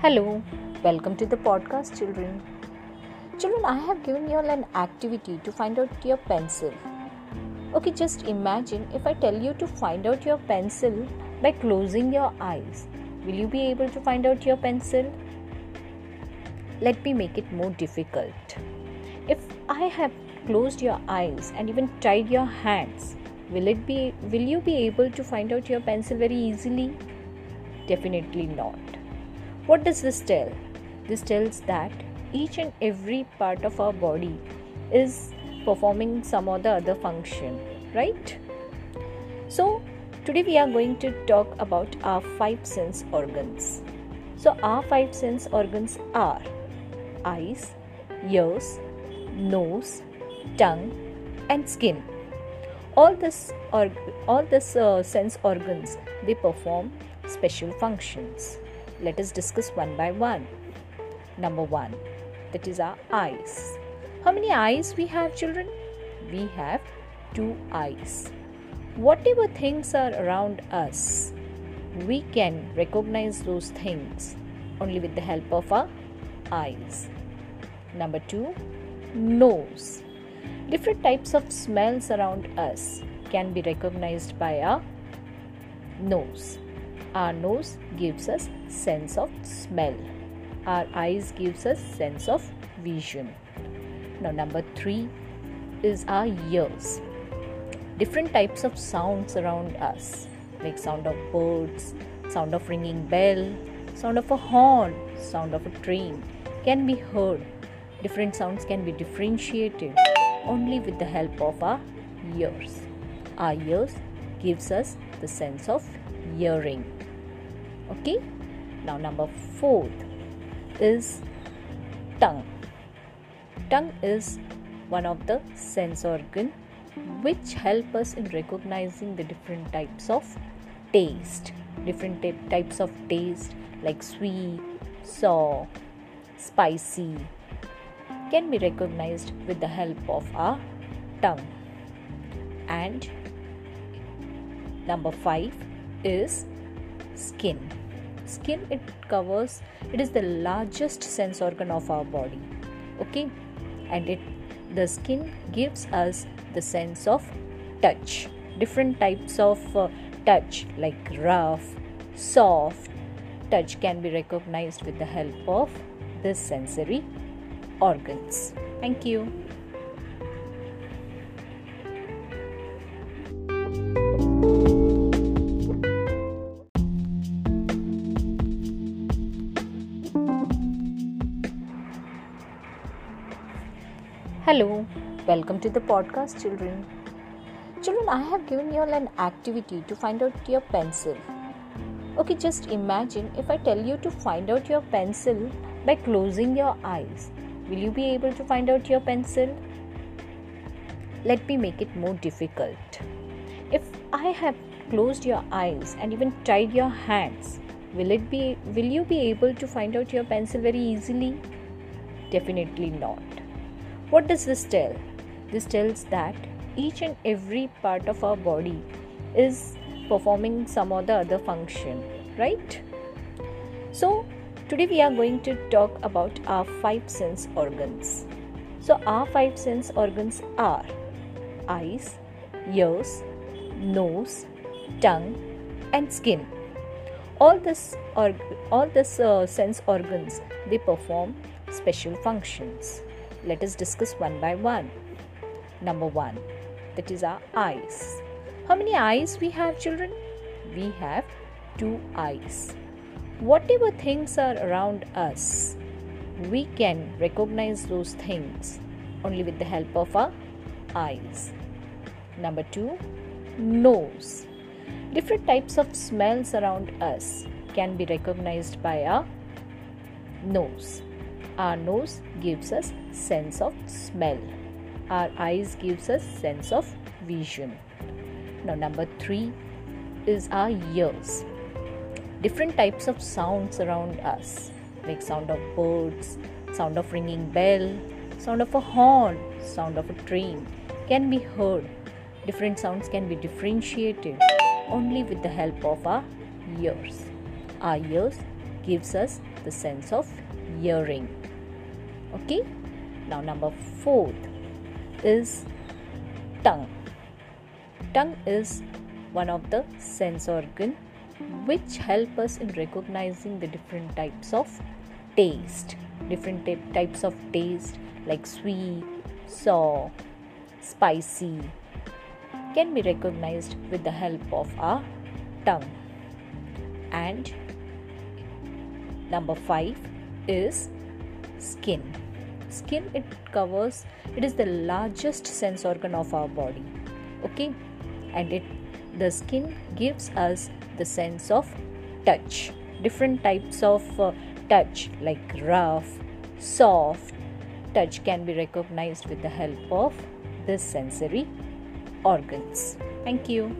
Hello, welcome to the podcast, children. Children, I have given you all an activity to find out your pencil. Okay, just imagine if I tell you to find out your pencil by closing your eyes. Will you be able to find out your pencil? Let me make it more difficult. If I have closed your eyes and even tied your hands, will it be will you be able to find out your pencil very easily? Definitely not. What does this tell? This tells that each and every part of our body is performing some or the other function, right? So, today we are going to talk about our five sense organs. So, our five sense organs are eyes, ears, nose, tongue, and skin. All this or all this uh, sense organs they perform special functions let us discuss one by one. Number one, that is our eyes. How many eyes we have, children? We have two eyes. Whatever things are around us, we can recognize those things only with the help of our eyes. Number two, nose. Different types of smells around us can be recognized by our nose our nose gives us sense of smell. Our eyes gives us sense of vision. Now number 3 is our ears. Different types of sounds around us like sound of birds sound of ringing bell sound of a horn sound of a train can be heard. Different sounds can be differentiated only with the help of our ears. Our ears gives us the sense of hearing okay? Now number fourth is tongue. Tongue is one of the sense organ which help us in recognizing the different types of taste. Different t- types of taste like sweet sour spicy can be recognized with the help of our tongue. And number 5 is skin. Skin it covers it is the largest sense organ of our body okay? And it the skin gives us the sense of touch. Different types of uh, touch like rough soft touch can be recognized with the help of the sensory organs. Thank you Hello, welcome to the podcast, children. Children, I have given you all an activity to find out your pencil. Okay, just imagine if I tell you to find out your pencil by closing your eyes. Will you be able to find out your pencil? Let me make it more difficult. If I have closed your eyes and even tied your hands, will it be will you be able to find out your pencil very easily? Definitely not what does this tell? This tells that each and every part of our body is performing some or the other function, right? So, today we are going to talk about our five sense organs. So, our five sense organs are eyes, ears, nose, tongue, and skin. All this all this uh, sense organs they perform special functions. Let us discuss one by one. Number one, that is our eyes. How many eyes we have, children? We have two eyes. Whatever things are around us, we can recognize those things only with the help of our eyes. Number two, nose. Different types of smells around us can be recognized by our nose our nose gives us sense of smell. Our eyes gives us sense of vision. Now number 3 is our ears. Different types of sounds around us like sound of birds sound of ringing bell sound of a horn sound of a train can be heard. Different sounds can be differentiated only with the help of our ears. Our ears gives us the sense of hearing okay? Now number fourth is tongue. Tongue is one of the sense organ which help us in recognizing the different types of taste. Different t- types of taste like sweet sour spicy can be recognized with the help of our tongue. And number 5 is skin. Skin it covers it is the largest sense organ of our body okay? And it the skin gives us the sense of touch. Different types of uh, touch like rough soft touch can be recognized with the help of the sensory organs. Thank you